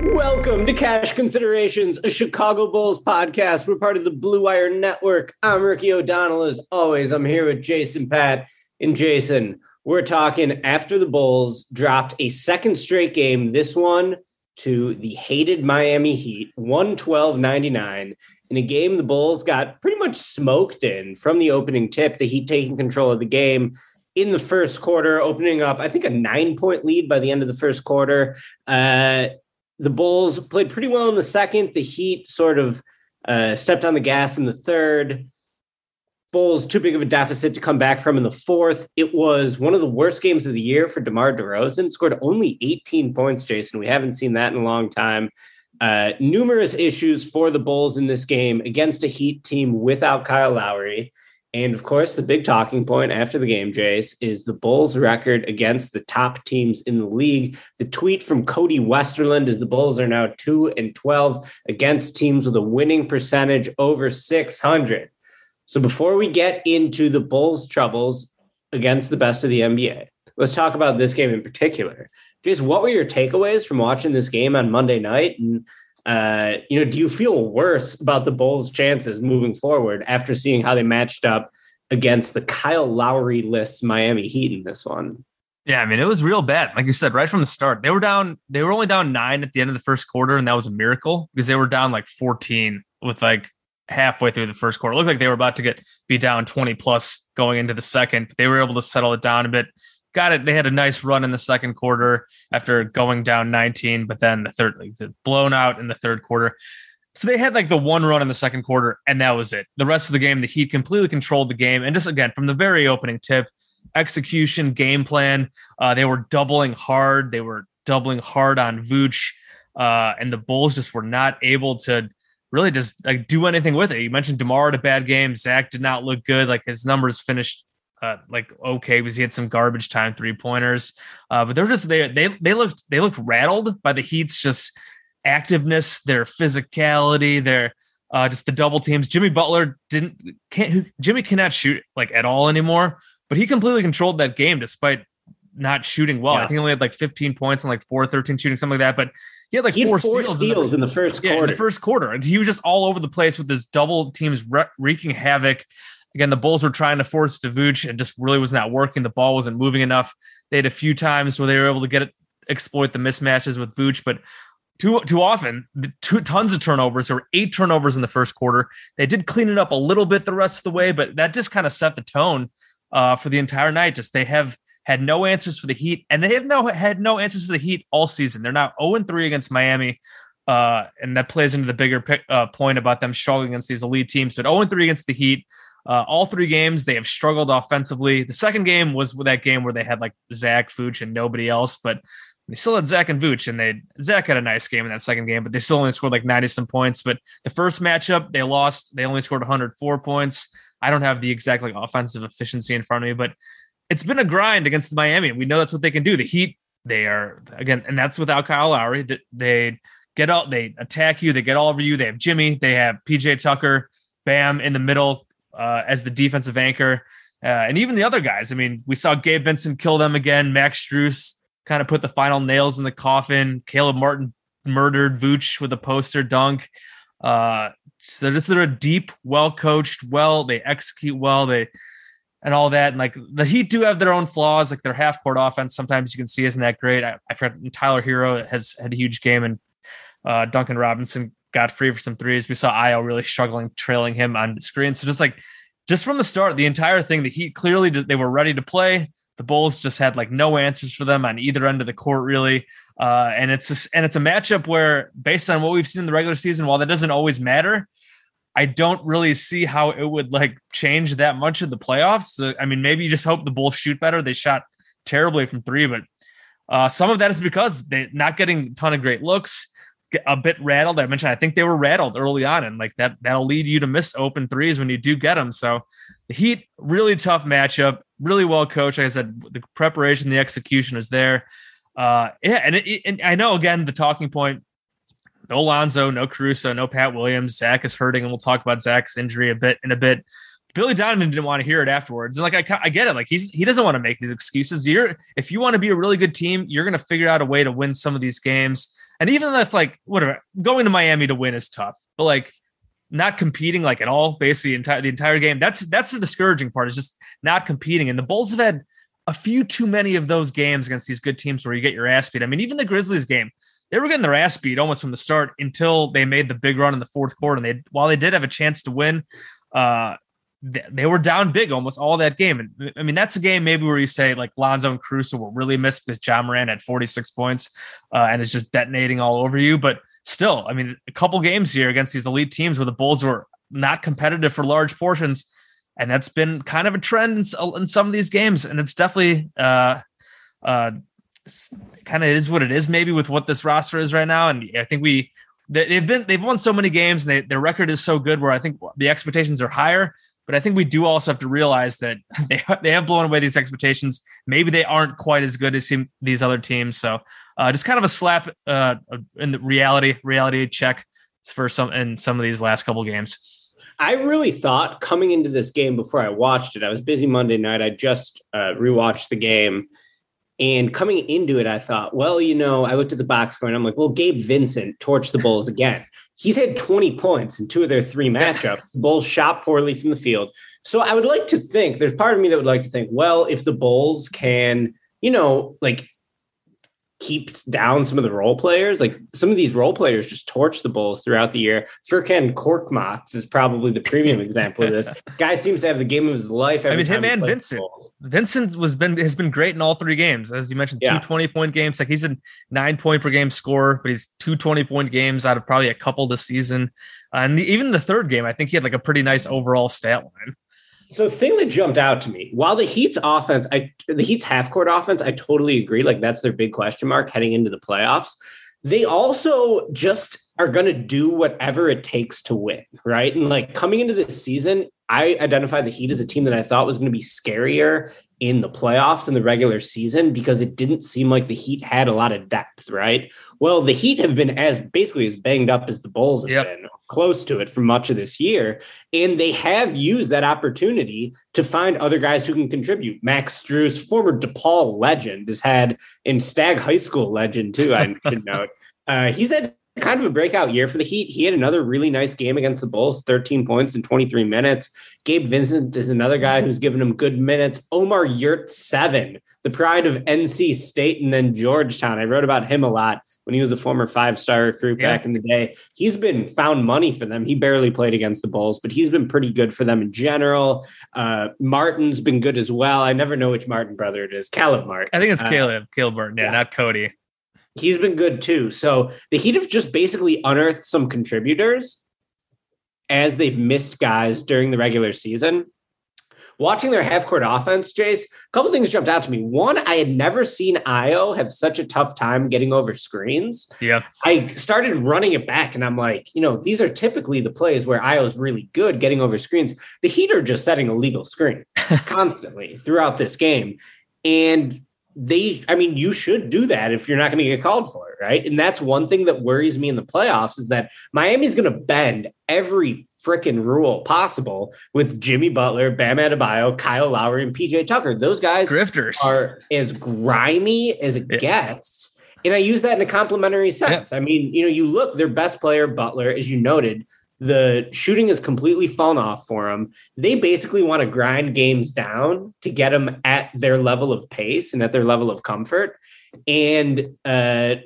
Welcome to Cash Considerations, a Chicago Bulls podcast. We're part of the Blue Wire Network. I'm Ricky O'Donnell. As always, I'm here with Jason Patt and Jason. We're talking after the Bulls dropped a second straight game, this one to the hated Miami Heat, 112 99. In a game the Bulls got pretty much smoked in from the opening tip, the Heat taking control of the game in the first quarter, opening up, I think, a nine point lead by the end of the first quarter. Uh, the Bulls played pretty well in the second. The Heat sort of uh, stepped on the gas in the third. Bulls too big of a deficit to come back from in the fourth. It was one of the worst games of the year for DeMar DeRozan. Scored only 18 points, Jason. We haven't seen that in a long time. Uh, numerous issues for the Bulls in this game against a Heat team without Kyle Lowry. And of course, the big talking point after the game, Jace, is the Bulls' record against the top teams in the league. The tweet from Cody Westerlund is the Bulls are now 2 and 12 against teams with a winning percentage over 600. So before we get into the Bulls' troubles against the best of the NBA, let's talk about this game in particular. Jace, what were your takeaways from watching this game on Monday night? And uh, you know, do you feel worse about the Bulls' chances moving forward after seeing how they matched up against the Kyle Lowry list Miami Heat in this one? Yeah, I mean, it was real bad. Like you said, right from the start, they were down. They were only down nine at the end of the first quarter, and that was a miracle because they were down like 14 with like halfway through the first quarter. It looked like they were about to get be down 20 plus going into the second. But they were able to settle it down a bit. Got it. They had a nice run in the second quarter after going down 19, but then the third, like, blown out in the third quarter. So they had like the one run in the second quarter, and that was it. The rest of the game, the Heat completely controlled the game. And just again, from the very opening tip, execution, game plan, uh, they were doubling hard. They were doubling hard on Vooch, uh, and the Bulls just were not able to really just like do anything with it. You mentioned Demar had a bad game. Zach did not look good. Like his numbers finished uh, like okay because he had some garbage time three pointers. Uh, but they're just they they they looked they looked rattled by the Heat's just activeness, their physicality, their uh, just the double teams. Jimmy Butler didn't can't Jimmy cannot shoot like at all anymore, but he completely controlled that game despite not shooting well. Yeah. I think he only had like 15 points and like 4 13 shooting, something like that. But he had like He had four, four steals, steals in the, in the first yeah, in quarter. the first quarter. And he was just all over the place with his double teams wre- wreaking havoc. Again, the Bulls were trying to force Vooch and just really was not working. The ball wasn't moving enough. They had a few times where they were able to get it, exploit the mismatches with Vooch, but too too often, two tons of turnovers. There were eight turnovers in the first quarter. They did clean it up a little bit the rest of the way, but that just kind of set the tone uh, for the entire night. Just they have had no answers for the Heat, and they have no had no answers for the Heat all season. They're now 0 3 against Miami. Uh, and that plays into the bigger pick, uh, point about them struggling against these elite teams. But 0 3 against the Heat. Uh, all three games they have struggled offensively. The second game was that game where they had like Zach Vooch and nobody else, but They still had Zach and Vooch, and they Zach had a nice game in that second game, but they still only scored like 90 some points. But the first matchup, they lost. They only scored 104 points. I don't have the exact like offensive efficiency in front of me, but it's been a grind against Miami. We know that's what they can do. The Heat, they are again, and that's without Kyle Lowry. That they get out, they attack you, they get all over you. They have Jimmy, they have PJ Tucker, Bam in the middle uh, as the defensive anchor, uh, and even the other guys. I mean, we saw Gabe Vincent kill them again. Max Strus kind of put the final nails in the coffin. Caleb Martin murdered Vooch with a poster dunk. Uh, so they're just they're a deep, well coached, well they execute well, they and all that. And like the Heat do have their own flaws, like their half court offense. Sometimes you can see isn't that great. I, I forgot Tyler Herro has had a huge game, and uh, Duncan Robinson got free for some threes. We saw Ayo really struggling, trailing him on the screen. So just like just from the start, the entire thing, the Heat clearly they were ready to play. The Bulls just had like no answers for them on either end of the court, really. Uh, and it's just, and it's a matchup where, based on what we've seen in the regular season, while that doesn't always matter, I don't really see how it would like change that much of the playoffs. So, I mean, maybe you just hope the Bulls shoot better. They shot terribly from three, but uh, some of that is because they're not getting a ton of great looks, a bit rattled. I mentioned I think they were rattled early on, and like that that'll lead you to miss open threes when you do get them. So the Heat really tough matchup, really well coached. Like I said, the preparation, the execution is there. Uh, yeah, and, it, and I know again the talking point no Lonzo, no Caruso, no Pat Williams. Zach is hurting, and we'll talk about Zach's injury a bit in a bit. Billy Donovan didn't want to hear it afterwards, and like I, I get it. Like he's he doesn't want to make these excuses. You're if you want to be a really good team, you're going to figure out a way to win some of these games. And even if like whatever, going to Miami to win is tough, but like not competing like at all, basically entire the entire game. That's that's the discouraging part is just not competing. And the Bulls have had a few too many of those games against these good teams where you get your ass beat. I mean, even the Grizzlies game, they were getting their ass beat almost from the start until they made the big run in the fourth quarter. And they, while they did have a chance to win, uh, they, were down big almost all that game. And I mean, that's a game maybe where you say like Lonzo and Caruso will really miss because Ja Morant had 46 points uh, and it's just detonating all over you. But still, I mean, a couple games here against these elite teams where the Bulls were not competitive for large portions. And that's been kind of a trend in, in some of these games. And it's definitely, uh, uh, kind of is what it is maybe with what this roster is right now and i think we they've been they've won so many games and they, their record is so good where i think the expectations are higher but i think we do also have to realize that they, they have blown away these expectations. Maybe they aren't quite as good as these other teams. So uh, just kind of a slap uh, in the reality reality check for some in some of these last couple games. I really thought coming into this game before I watched it, I was busy Monday night. I just uh, rewatched the game and coming into it, I thought, well, you know, I looked at the box score and I'm like, well, Gabe Vincent torched the Bulls again. He's had 20 points in two of their three matchups. The Bulls shot poorly from the field. So I would like to think there's part of me that would like to think, well, if the Bulls can, you know, like keep down some of the role players. Like some of these role players just torch the Bulls throughout the year. Furkan Korkmaz is probably the premium example of this. Guy seems to have the game of his life. I mean, him and Vincent. Vincent was been has been great in all three games, as you mentioned. Yeah. Two 20 point games. Like he's a nine point per game scorer, but he's two 20 point games out of probably a couple this season. Uh, and the, even the third game, I think he had like a pretty nice overall stat line. So thing that jumped out to me, while the Heat's offense, I the Heat's half court offense, I totally agree. Like that's their big question mark heading into the playoffs. They also just are going to do whatever it takes to win, right? And like coming into this season, I identified the Heat as a team that I thought was going to be scarier in the playoffs in the regular season because it didn't seem like the Heat had a lot of depth, right? Well, the Heat have been as basically as banged up as the Bulls have yep. been, close to it for much of this year. And they have used that opportunity to find other guys who can contribute. Max Strus, former DePaul legend, has had in Stagg High School legend, too, I should note. Uh, he's had kind of a breakout year for the Heat. He had another really nice game against the Bulls, 13 points in 23 minutes. Gabe Vincent is another guy who's given him good minutes. Omer Yurtseven, the pride of NC State and then Georgetown. I wrote about him a lot when he was a former five-star recruit yeah. back in the day. He's been found money for them. He barely played against the Bulls, but he's been pretty good for them in general. Uh, Martin's been good as well. I never know which Martin brother it is. Caleb Martin. I think it's uh, Caleb. Caleb Martin. Yeah, yeah, not Cody he's been good too. So the Heat have just basically unearthed some contributors as they've missed guys during the regular season. Watching their half court offense, Jace, a couple things jumped out to me. One, I had never seen Ayo have such a tough time getting over screens. Yeah. I started running it back and I'm like, you know, these are typically the plays where Ayo's really good getting over screens. The Heat are just setting a legal screen constantly throughout this game. And they, I mean, you should do that if you're not going to get called for it, right? And that's one thing that worries me in the playoffs is that Miami's going to bend every freaking rule possible with Jimmy Butler, Bam Adebayo, Kyle Lowry, and PJ Tucker. Those guys Grifters. are as grimy as it Yeah. gets. And I use that in a complimentary sense. I mean, you know, you look, their best player, Butler, as you noted, the shooting has completely fallen off for them. They basically want to grind games down to get them at their level of pace and at their level of comfort. And uh,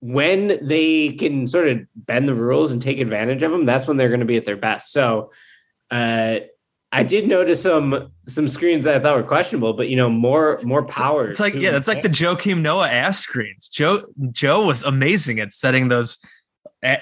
when they can sort of bend the rules and take advantage of them, that's when they're going to be at their best. So uh, I did notice some some screens that I thought were questionable, but you know, more more power. It's like yeah, it's like the Joakim Noah ass screens. Joe Joe was amazing at setting those,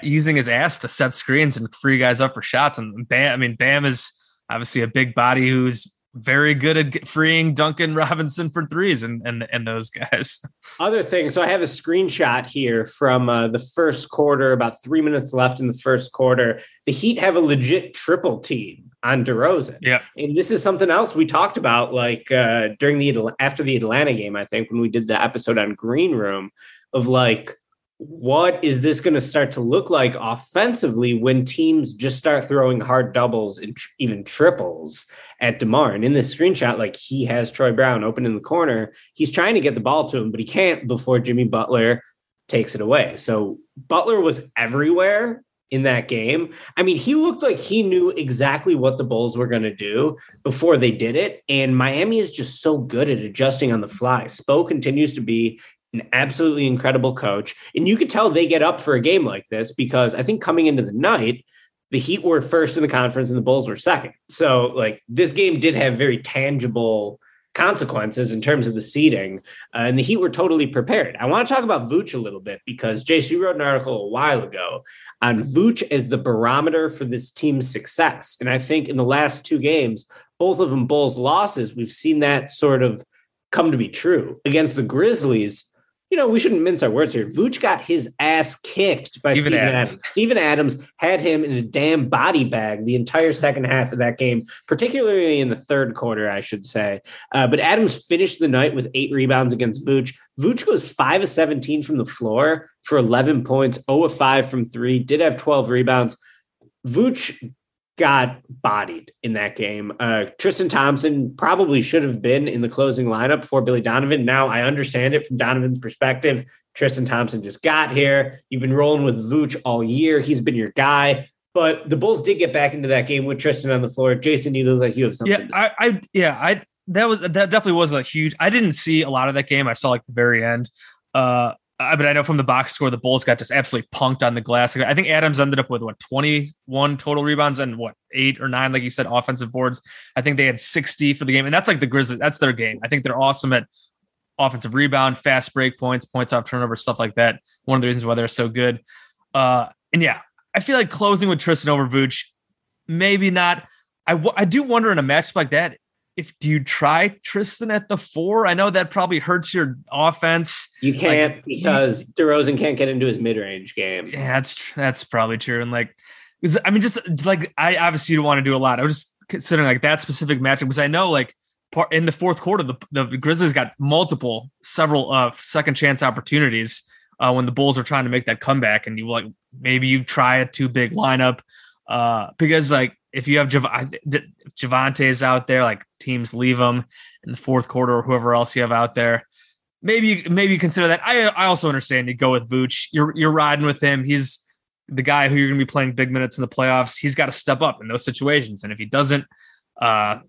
using his ass to set screens and free guys up for shots. And Bam, I mean, Bam is obviously a big body who's very good at freeing Duncan Robinson for threes and and and those guys. other thing. So I have a screenshot here from uh, the first quarter, about three minutes left in the first quarter. The Heat have a legit triple team on DeRozan. Yeah. And this is something else we talked about, like uh, during the after the Atlanta game, I think when we did the episode on Green Room, of like, what is this going to start to look like offensively when teams just start throwing hard doubles and tr- even triples at Demar? And in this screenshot, like he has Troy Brown open in the corner, he's trying to get the ball to him, but he can't before Jimmy Butler takes it away. So Butler was everywhere in that game. I mean, he looked like he knew exactly what the Bulls were going to do before they did it. And Miami is just so good at adjusting on the fly. Spo continues to be an absolutely incredible coach. And you could tell they get up for a game like this because I think coming into the night, the Heat were first in the conference and the Bulls were second. So, like, this game did have very tangible consequences in terms of the seeding, uh, and the Heat were totally prepared. I want to talk about Vooch a little bit because you wrote an article a while ago on Vooch as the barometer for this team's success. And I think in the last two games, both of them Bulls losses, we've seen that sort of come to be true. Against the Grizzlies, you know, we shouldn't mince our words here. Vooch got his ass kicked by Steven Steven Adams. Adams. Steven Adams had him in a damn body bag the entire second half of that game, particularly in the third quarter, I should say. Uh, but Adams finished the night with eight rebounds against Vooch. Vooch goes five of 17 from the floor for 11 points, 0 of 5 from three, did have 12 rebounds. Vooch got bodied in that game. Uh, Tristan Thompson probably should have been in the closing lineup for Billy Donovan. Now I understand it from Donovan's perspective. Tristan Thompson just got here. You've been rolling with Vooch all year. He's been your guy. But the Bulls did get back into that game with Tristan on the floor. Jason, you look like you have something Yeah. I, I yeah, I that was that definitely was a huge. I didn't see a lot of that game. I saw like the very end. Uh, I- but I know from the box score, the Bulls got just absolutely punked on the glass. I think Adams ended up with what 21 total rebounds and what eight or nine, like you said, offensive boards. I think they had 60 for the game, and that's like the Grizzlies. That's their game. I think they're awesome at offensive rebound, fast break points, points off turnover, stuff like that. One of the reasons why they're so good. Uh, and yeah, I feel like closing with Tristan over Vooch, maybe not. I, w- I do wonder in a match like that if do you try Tristan at the four? I know that probably hurts your offense. You can't Like, because DeRozan can't get into his mid-range game. Yeah, that's that's probably true. And like, I mean, just like I obviously don't want to do a lot. I was just considering like that specific matchup because I know like part in the fourth quarter the, the Grizzlies got multiple, several uh second chance opportunities uh when the Bulls are trying to make that comeback, and you like maybe you try a too big lineup uh because like if you have Jav- I- D- Javonte's out there, like teams leave him in the fourth quarter or whoever else you have out there maybe maybe consider that. I I also understand you go with Vooch. You're you're riding with him. He's the guy who you're going to be playing big minutes in the playoffs. He's got to step up in those situations, and if he doesn't, uh,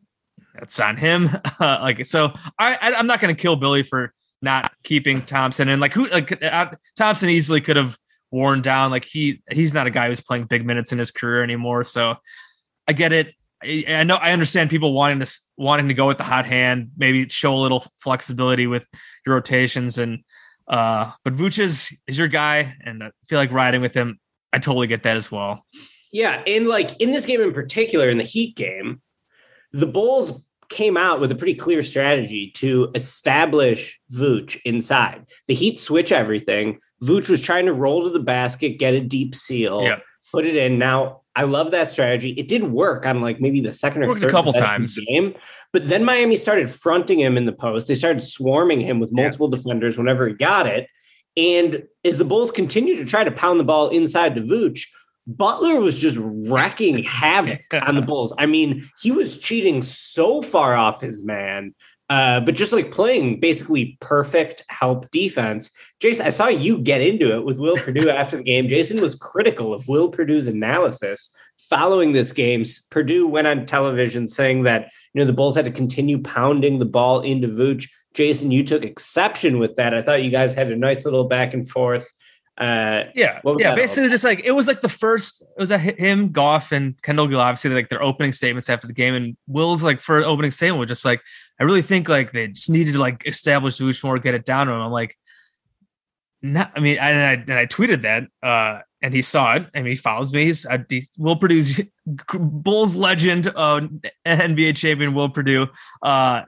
that's on him. Like so, I, I I'm not going to kill Billy for not keeping Thompson and like who like uh, Thompson easily could have worn down. Like he he's not a guy who's playing big minutes in his career anymore. So I get it. I, I know I understand people wanting to wanting to go with the hot hand, maybe show a little flexibility with your rotations and uh but Vooch is is your guy and I feel like riding with him. I totally get that as well. Yeah, and like in this game in particular, in the Heat game, the Bulls came out with a pretty clear strategy to establish Vooch inside. The Heat switch everything. Vooch was trying to roll to the basket, get a deep seal, Yeah. Put it in. Now, I love that strategy. It did work on like maybe the second or Worked a third couple times. game, but then Miami started fronting him in the post. They started swarming him with Yeah. multiple defenders whenever he got it. And as the Bulls continued to try to pound the ball inside to Vooch, Butler was just wrecking havoc on the Bulls. I mean, he was cheating so far off his man, uh, but just like playing basically perfect help defense. Jason, I saw you get into it with Will Perdue after the game. Jason was critical of Will Perdue's analysis following this game. Perdue went on television saying that you know the Bulls had to continue pounding the ball into Vooch. Jason, you took exception with that. I thought you guys had a nice little back and forth. Uh, Yeah, yeah. Basically, just like it was like the first. It was a, him, Goff, and Kendall Gill. Obviously, like their opening statements after the game, and Will's like for opening statement was just like, I really think like they just needed to like establish Vooch more, get it down to him. I'm like, not. I mean, and I and I tweeted that, uh, and he saw it, and he follows me. He's uh, he, Will Perdue's Bulls legend, uh, NBA champion Will Perdue. Uh,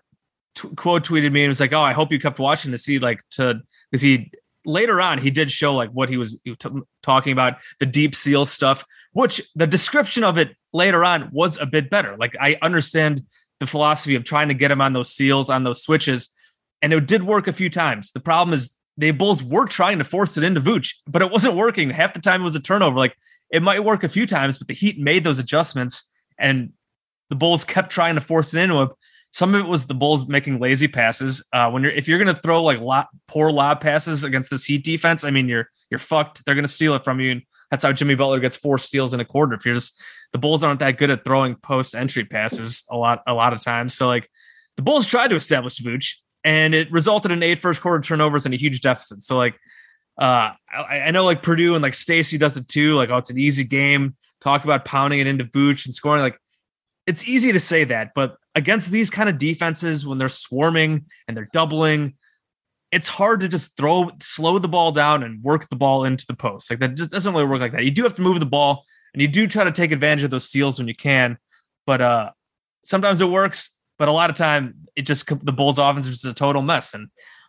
t- quote tweeted me and was like, "Oh, I hope you kept watching to see like to because he later on he did show like what he was he was t- talking about the deep seal stuff, which the description of it later on was a bit better. Like I understand the philosophy of trying to get him on those seals on those switches, and it did work a few times. The problem is the Bulls were trying to force it into Vooch, but it wasn't working. Half the time it was a turnover. Like it might work a few times, but the Heat made those adjustments, and the Bulls kept trying to force it into him. Some of it was the Bulls making lazy passes. Uh, when you're if you're going to throw like lot, poor lob passes against this Heat defense, I mean you're you're fucked. They're going to steal it from you, and that's how Jimmy Butler gets four steals in a quarter. If you're just the Bulls aren't that good at throwing post entry passes a lot a lot of times. So like the Bulls tried to establish Vooch, and it resulted in eight first quarter turnovers and a huge deficit. So like uh, I, I know like Perdue and like Stacey does it too. Like oh, it's an easy game. Talk about pounding it into Vooch and scoring. Like it's easy to say that, but against these kind of defenses, when they're swarming and they're doubling, it's hard to just throw, slow the ball down and work the ball into the post. Like that just doesn't really work like that. You do have to move the ball and you do try to take advantage of those steals when you can, but uh, sometimes it works. But a lot of time, it just the Bulls' offense is a total mess, and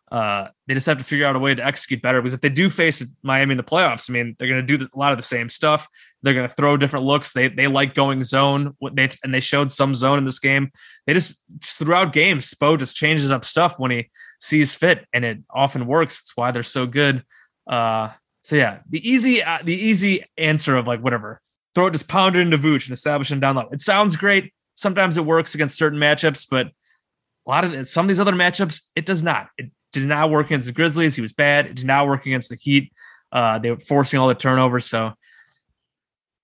uh, they just have to figure out a way to execute better. Because if they do face Miami in the playoffs, I mean, they're going to do a lot of the same stuff. They're going to throw different looks. They they like going zone. They and they showed some zone in this game. They just, just throughout games, Spo just changes up stuff when he sees fit, and it often works. It's why they're so good. Uh, so yeah, the easy uh, the easy answer of like whatever, throw it, just pound it into Vooch and establish him down low. It sounds great. Sometimes it works against certain matchups, but a lot of it, some of these other matchups, it does not. It did not work against the Grizzlies. He was bad. It did not work against the Heat. Uh, they were forcing all the turnovers. So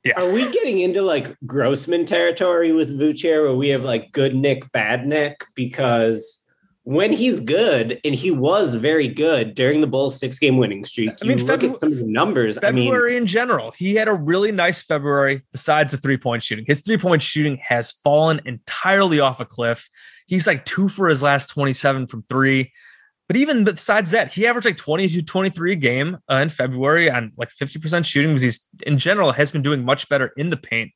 yeah. Are we getting into like Grossman territory with Vooch where we have like good Nick, bad Nick? Because when he's good, and he was very good during the Bulls' six-game winning streak, I mean, look at some of the numbers. I mean, February in general, he had a really nice February besides the three point shooting. His three point shooting has fallen entirely off a cliff. He's like two for his last 27 from three. But even besides that, he averaged like 20 to 23 a game uh, in February on like 50% shooting because he's in general has been doing much better in the paint.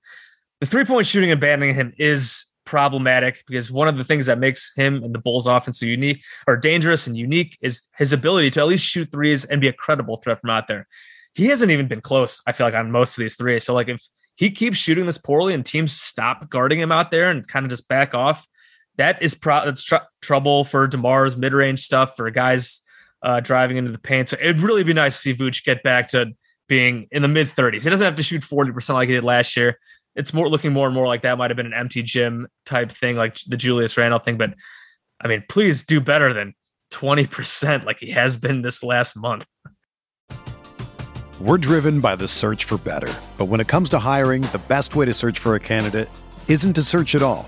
The three point shooting abandoning him is problematic because one of the things that makes him and the Bulls offense so unique or dangerous and unique is his ability to at least shoot threes and be a credible threat from out there. He hasn't even been close, I feel like, on most of these threes. So, like, if he keeps shooting this poorly and teams stop guarding him out there and kind of just back off, that is pro- that's tr- trouble for Demar's mid range stuff for guys uh, driving into the paint. So it'd really be nice to see Vooch get back to being in the mid 30s. He doesn't have to shoot 40% like he did last year. It's more looking more and more like that might have been an empty gym type thing, like the Julius Randle thing. But I mean, please do better than 20% like he has been this last month. We're driven by the search for better. But when it comes to hiring, the best way to search for a candidate isn't to search at all.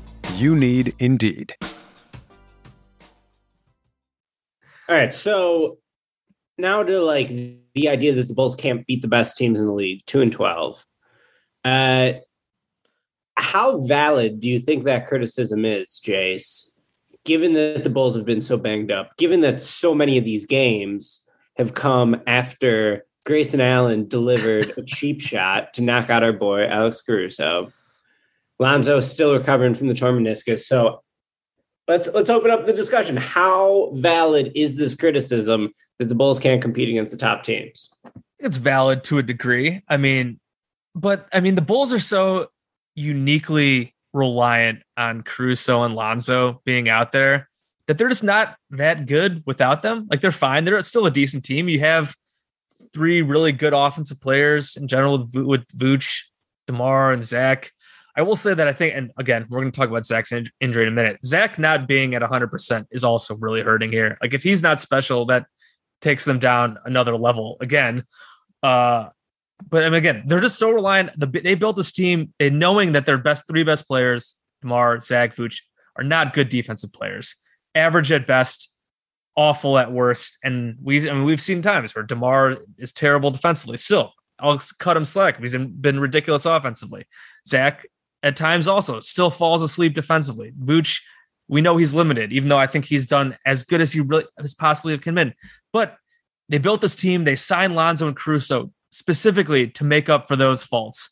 You need Indeed. All right, so now to like the idea that the Bulls can't beat the best teams in the league, two and twelve. Uh, how valid do you think that criticism is, Jace? Given that the Bulls have been so banged up, given that so many of these games have come after Grayson Allen delivered a cheap shot to knock out our boy Alex Caruso. Lonzo still recovering from the torn meniscus, so let's let's open up the discussion. How valid is this criticism that the Bulls can't compete against the top teams? It's valid to a degree. I mean, but I mean, the Bulls are so uniquely reliant on Caruso and Lonzo being out there that they're just not that good without them. Like they're fine. They're still a decent team. You have three really good offensive players in general with, Vooch, DeMar, and Zach. I will say that I think, and again, we're going to talk about Zach's in- injury in a minute. Zach not being at 100% is also really hurting here. Like if he's not special, that takes them down another level again. Uh, but I mean, again, they're just so reliant. The, they built this team in knowing that their best three best players, DeMar, Zach, Vooch, are not good defensive players. Average at best, awful at worst. And we've I mean, we've seen times where DeMar is terrible defensively. Still, I'll cut him slack. He's been ridiculous offensively. Zach at times also still falls asleep defensively. Vooch, we know he's limited, even though I think he's done as good as he really as possibly have can been. But they built this team. They signed Lonzo and Caruso specifically to make up for those faults.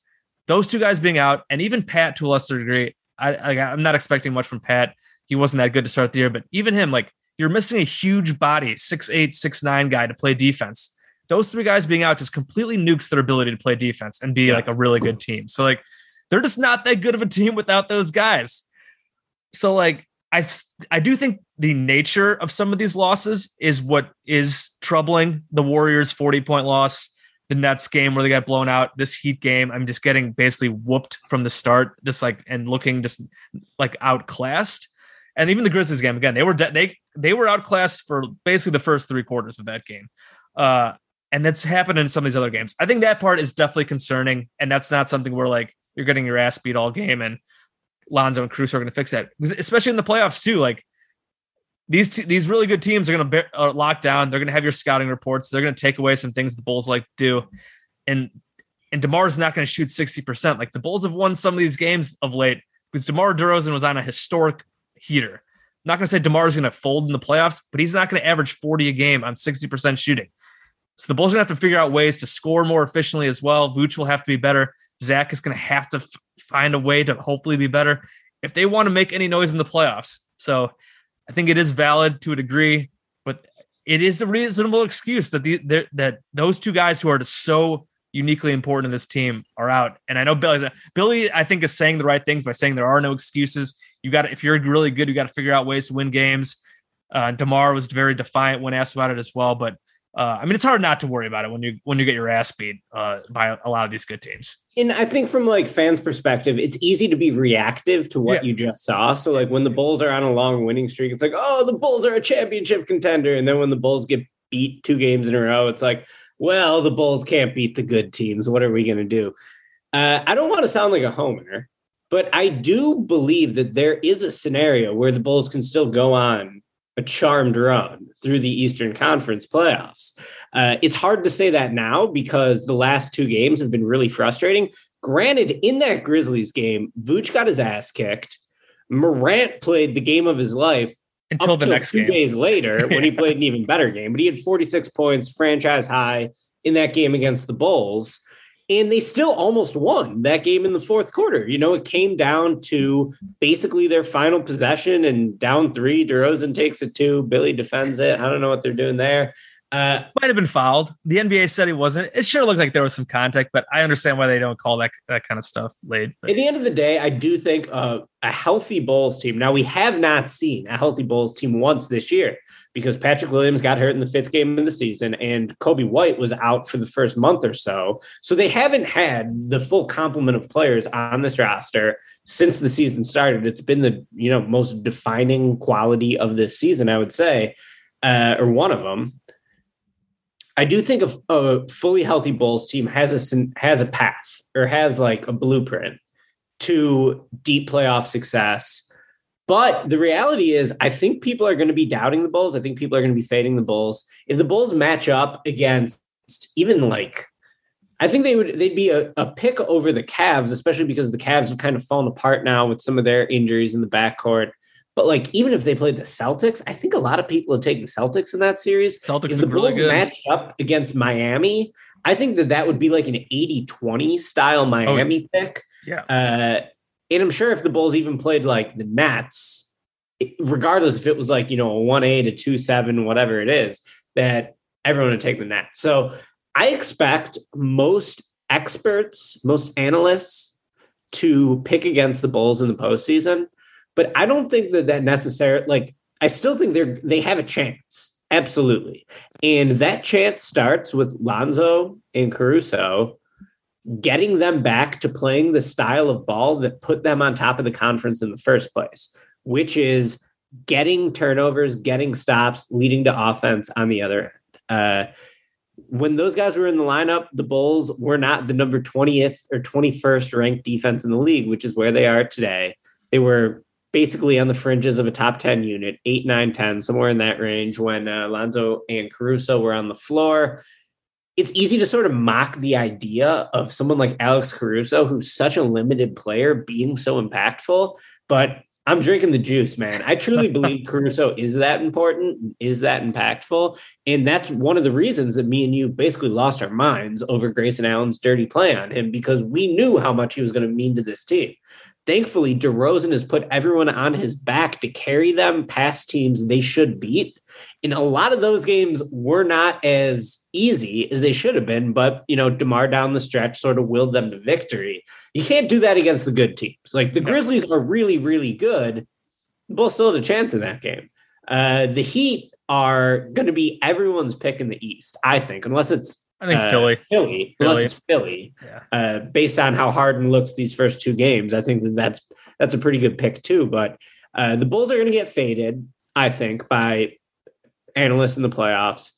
Those two guys being out, and even Pat to a lesser degree. I, I I'm not expecting much from Pat. He wasn't that good to start the year, but even him, like you're missing a huge body, six eight, six nine guy to play defense. Those three guys being out just completely nukes their ability to play defense and be like a really good team. So like they're just not that good of a team without those guys. So like I I do think the nature of some of these losses is what is troubling the Warriors 40 point loss, the Nets game where they got blown out, this Heat game. I'm just getting basically whooped from the start, just like and looking just like outclassed. And even the Grizzlies game again, they were de- they they were outclassed for basically the first three quarters of that game. Uh, and that's happened in some of these other games. I think that part is definitely concerning, and that's not something where like you're getting your ass beat all game, and Lonzo and Cruz are going to fix that, especially in the playoffs too. Like these t- these really good teams are going to be- uh, lock down. They're going to have your scouting reports. They're going to take away some things the Bulls like to do, and and Demar's not going to shoot sixty percent. Like the Bulls have won some of these games of late because Demar Derozan was on a historic heater. I'm not going to say Demar is going to fold in the playoffs, but he's not going to average forty a game on sixty percent shooting. So the Bulls are going to have to figure out ways to score more efficiently as well. Vooch will have to be better. Zach is going to have to f- find a way to hopefully be better if they want to make any noise in the playoffs. So I think it is valid to a degree, but it is a reasonable excuse that the that those two guys who are so uniquely important in this team are out. And I know Billy, Billy, I think is saying the right things by saying there are no excuses. You got to, if you're really good, you got to figure out ways to win games. Uh, Demar was very defiant when asked about it as well, but uh, I mean, it's hard not to worry about it when you when you get your ass beat uh, by a lot of these good teams. And I think from like fans' perspective, it's easy to be reactive to what yeah. you just saw. So like when the Bulls are on a long winning streak, it's like, oh, the Bulls are a championship contender, and then when the Bulls get beat two games in a row, it's like, well, the Bulls can't beat the good teams. What are we going to do? Uh, I don't want to sound like a homer, but I do believe that there is a scenario where the Bulls can still go on a charmed run through the Eastern Conference playoffs. Uh, it's hard to say that now because the last two games have been really frustrating. Granted, in that Grizzlies game, Vooch got his ass kicked. Morant played the game of his life until the next two game. days later when he played an even better game. But he had 46 points, franchise high in that game against the Bulls and they still almost won that game in the fourth quarter. You know, it came down to basically their final possession and down three. DeRozan takes it two. Billy defends it. I don't know what they're doing there. Uh, Might have been fouled. The NBA said he wasn't. It sure looked like there was some contact, but I understand why they don't call that that kind of stuff late. But at the end of the day, I do think uh, a healthy Bulls team. Now we have not seen a healthy Bulls team once this year because Patrick Williams got hurt in the fifth game of the season and Coby White was out for the first month or so. So they haven't had the full complement of players on this roster since the season started. It's been the you know most defining quality of this season, I would say, uh, or one of them. I do think a, a fully healthy Bulls team has a has a path or has like a blueprint to deep playoff success. But the reality is, I think people are going to be doubting the Bulls. I think people are going to be fading the Bulls. If the Bulls match up against even like, I think they would they'd be a, a pick over the Cavs, especially because the Cavs have kind of fallen apart now with some of their injuries in the backcourt. But like, even if they played the Celtics, I think a lot of people would take the Celtics in that series. Celtics if the look really Bulls matched up against Miami, I think that that would be like an 80-20 style Miami pick. Yeah. Uh, and I'm sure if the Bulls even played like the Nets, regardless if it was like, you know, a 1A to 2 7, whatever it is, that everyone would take the Nets. So I expect most experts, most analysts to pick against the Bulls in the postseason. But I don't think that that necessarily, like, I still think they're, they have a chance. Absolutely. And that chance starts with Lonzo and Caruso getting them back to playing the style of ball that put them on top of the conference in the first place, which is getting turnovers, getting stops, leading to offense on the other end. Uh, when those guys were in the lineup, the Bulls were not the number 20th or 21st ranked defense in the league, which is where they are today. They were basically on the fringes of a top 10 unit, 8, 9, 10, somewhere in that range when uh, Lonzo and Caruso were on the floor it's easy to sort of mock the idea of someone like Alex Caruso, who's such a limited player, being so impactful. But I'm drinking the juice, man. I truly believe Caruso is that important, is that impactful. And that's one of the reasons that me and you basically lost our minds over Grayson Allen's dirty play on him because we knew how much he was going to mean to this team. Thankfully, DeRozan has put everyone on his back to carry them past teams they should beat. And a lot of those games were not as easy as they should have been, but you know, DeMar down the stretch sort of willed them to victory. You can't do that against the good teams. Like the Grizzlies are really, really good. The Bulls still had a chance in that game. Uh, the Heat are going to be everyone's pick in the East, I think, unless it's I think uh, Philly. Philly, unless Philly. it's Philly. Yeah. Uh, based on how Harden looks these first two games, I think that that's that's a pretty good pick too. But uh, the Bulls are going to get faded, I think, by analysts in the playoffs.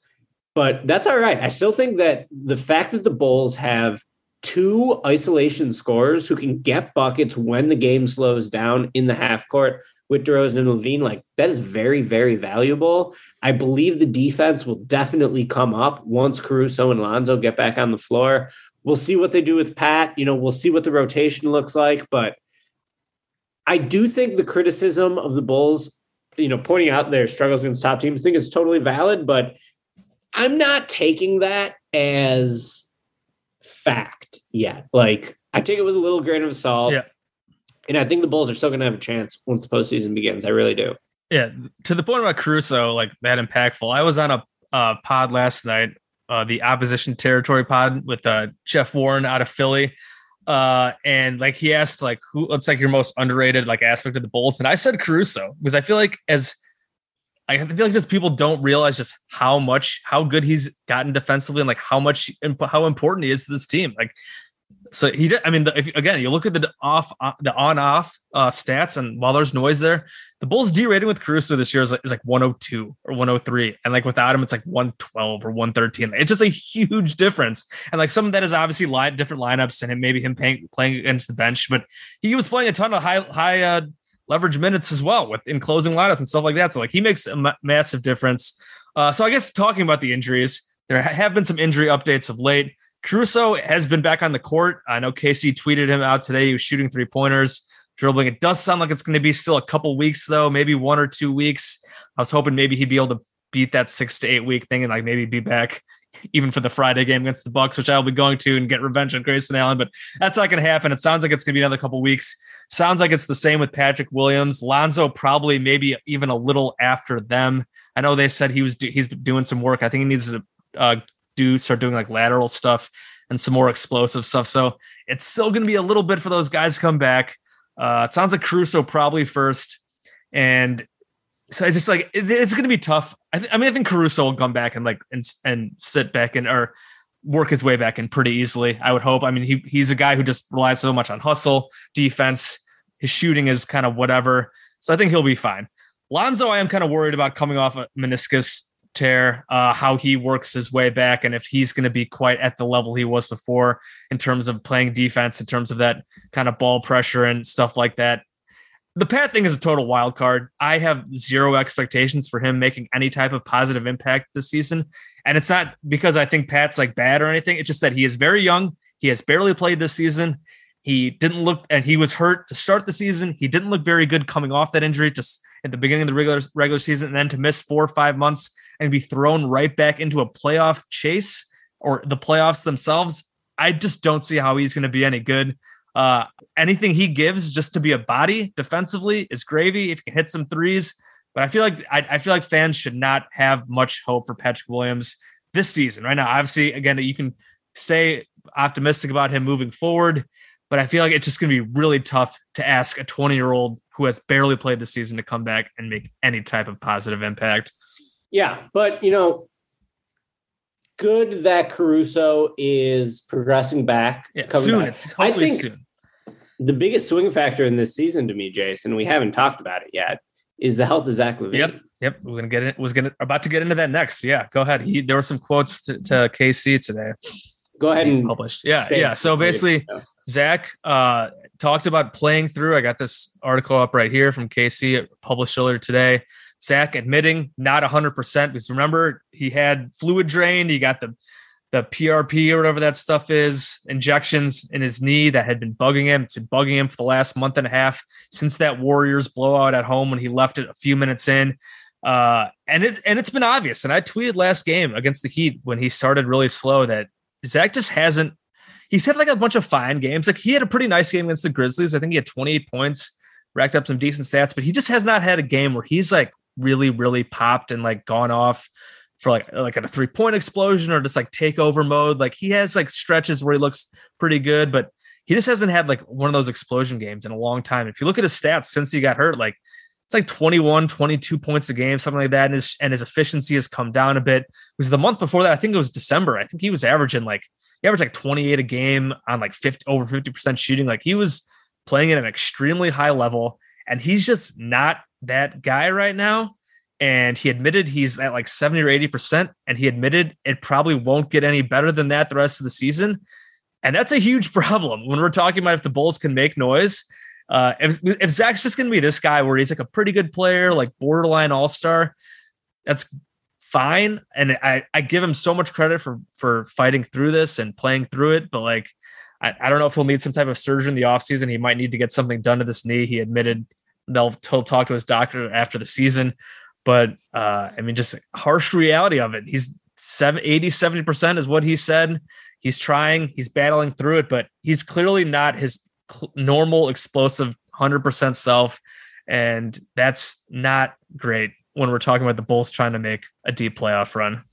But that's all right. I still think that the fact that the Bulls have two isolation scorers who can get buckets when the game slows down in the half court with DeRozan and LaVine, like that is very, very valuable. I believe the defense will definitely come up once Caruso and Lonzo get back on the floor. We'll see what they do with Pat. You know, we'll see what the rotation looks like. But I do think the criticism of the Bulls, you know, pointing out their struggles against top teams, I think is totally valid. But I'm not taking that as fact yet. Like, I take it with a little grain of salt. Yeah. And I think the Bulls are still going to have a chance once the postseason begins. I really do. Yeah, to the point about Caruso, like that impactful. I was on a uh, pod last night, uh, the opposition territory pod with uh, Jeff Warren out of Philly, uh, and like he asked, like, who what's like your most underrated like aspect of the Bulls, and I said Caruso because I feel like as I feel like just people don't realize just how much how good he's gotten defensively and like how much how important he is to this team. Like, so he did. I mean, the, if again you look at the off uh, the on off uh, stats, and while there's noise there, the Bulls D rating with Caruso this year is like, is like 102 or 103. And like without him, it's like 112 or 113. It's just a huge difference. And like some of that is obviously line, different lineups and maybe him paying, playing against the bench, but he was playing a ton of high, high, uh, leverage minutes as well with in closing lineup and stuff like that. So like he makes a ma- massive difference. Uh, so I guess talking about the injuries, there have been some injury updates of late. Caruso has been back on the court. I know K.C. tweeted him out today. He was shooting three pointers dribbling. It does sound like it's going to be still a couple weeks though, maybe one or two weeks. I was hoping maybe he'd be able to beat that six to eight week thing and like maybe be back even for the Friday game against the Bucks, which I'll be going to and get revenge on Grayson Allen. But that's not going to happen. It sounds like it's going to be another couple weeks. Sounds like it's the same with Patrick Williams, Lonzo, probably maybe even a little after them. I know they said he was do, he's doing some work. I think he needs to uh, do start doing like lateral stuff and some more explosive stuff. So it's still going to be a little bit for those guys to come back. Uh, it sounds like Caruso probably first, and so I just like it, it's going to be tough. I, th- I mean, I think Caruso will come back and like and and sit back and or work his way back in pretty easily. I would hope. I mean, he he's a guy who just relies so much on hustle, defense. His shooting is kind of whatever. So I think he'll be fine. Lonzo, I am kind of worried about coming off a meniscus tear, uh, how he works his way back, and if he's going to be quite at the level he was before in terms of playing defense, in terms of that kind of ball pressure and stuff like that. The Pat thing is a total wild card. I have zero expectations for him making any type of positive impact this season. And it's not because I think Pat's like bad or anything. It's just that he is very young. He has barely played this season. He didn't look, and he was hurt to start the season. He didn't look very good coming off that injury just at the beginning of the regular regular season, and then to miss four or five months and be thrown right back into a playoff chase or the playoffs themselves. I just don't see how he's going to be any good. Uh, anything he gives just to be a body defensively is gravy. If he can hit some threes, but I feel like I, I feel like fans should not have much hope for Patrick Williams this season. Right now, obviously, again, you can stay optimistic about him moving forward, but I feel like it's just going to be really tough to ask a 20 year old who has barely played the season to come back and make any type of positive impact. Yeah, but you know, good that Caruso is progressing back. Yeah, coming soon. It's I think soon. the biggest swing factor in this season to me, Jason, we haven't talked about it yet, is the health LaVine. Yep, yep. We're gonna get it. Was gonna about to get into that next. Yeah, go ahead. He there were some quotes to, to K.C today. Go ahead and publish. Yeah, yeah. So basically, Zach uh, talked about playing through. I got this article up right here from K.C, published earlier today. Zach admitting not 100% because remember, he had fluid drained. He got the the PRP or whatever that stuff is, injections in his knee that had been bugging him. It's been bugging him for the last month and a half since that Warriors blowout at home when he left it a few minutes in. Uh, and it and it's been obvious. And I tweeted last game against the Heat when he started really slow that Zach just hasn't. He's had like a bunch of fine games. Like he had a pretty nice game against the Grizzlies. I think he had 28 points, racked up some decent stats, but he just has not had a game where he's like really, really popped and like gone off for like like a three point explosion or just like takeover mode. Like he has like stretches where he looks pretty good, but he just hasn't had like one of those explosion games in a long time. If you look at his stats since he got hurt, like it's like 21, 22 points a game, something like that. And his and his efficiency has come down a bit. It was the month before that, I think it was December. I think he was averaging like he averaged like 28 a game on like 50 over 50% shooting. Like he was playing at an extremely high level, and he's just not that guy right now and he admitted he's at like 70 or 80% and he admitted it probably won't get any better than that the rest of the season. And that's a huge problem when we're talking about if the bulls can make noise. Uh, if, if zach's just going to be this guy where he's like a pretty good player like borderline all-star that's fine. And I, I give him so much credit for for fighting through this and playing through it but like I, I don't know if he'll need some type of surgery in the offseason. He might need to get something done to this knee. He admitted they'll he'll talk to his doctor after the season but uh, I mean, just harsh reality of it. He's seven, 80, 70% is what he said. He's trying, he's battling through it, but he's clearly not his cl- normal, explosive 100% self. And that's not great when we're talking about the Bulls trying to make a deep playoff run.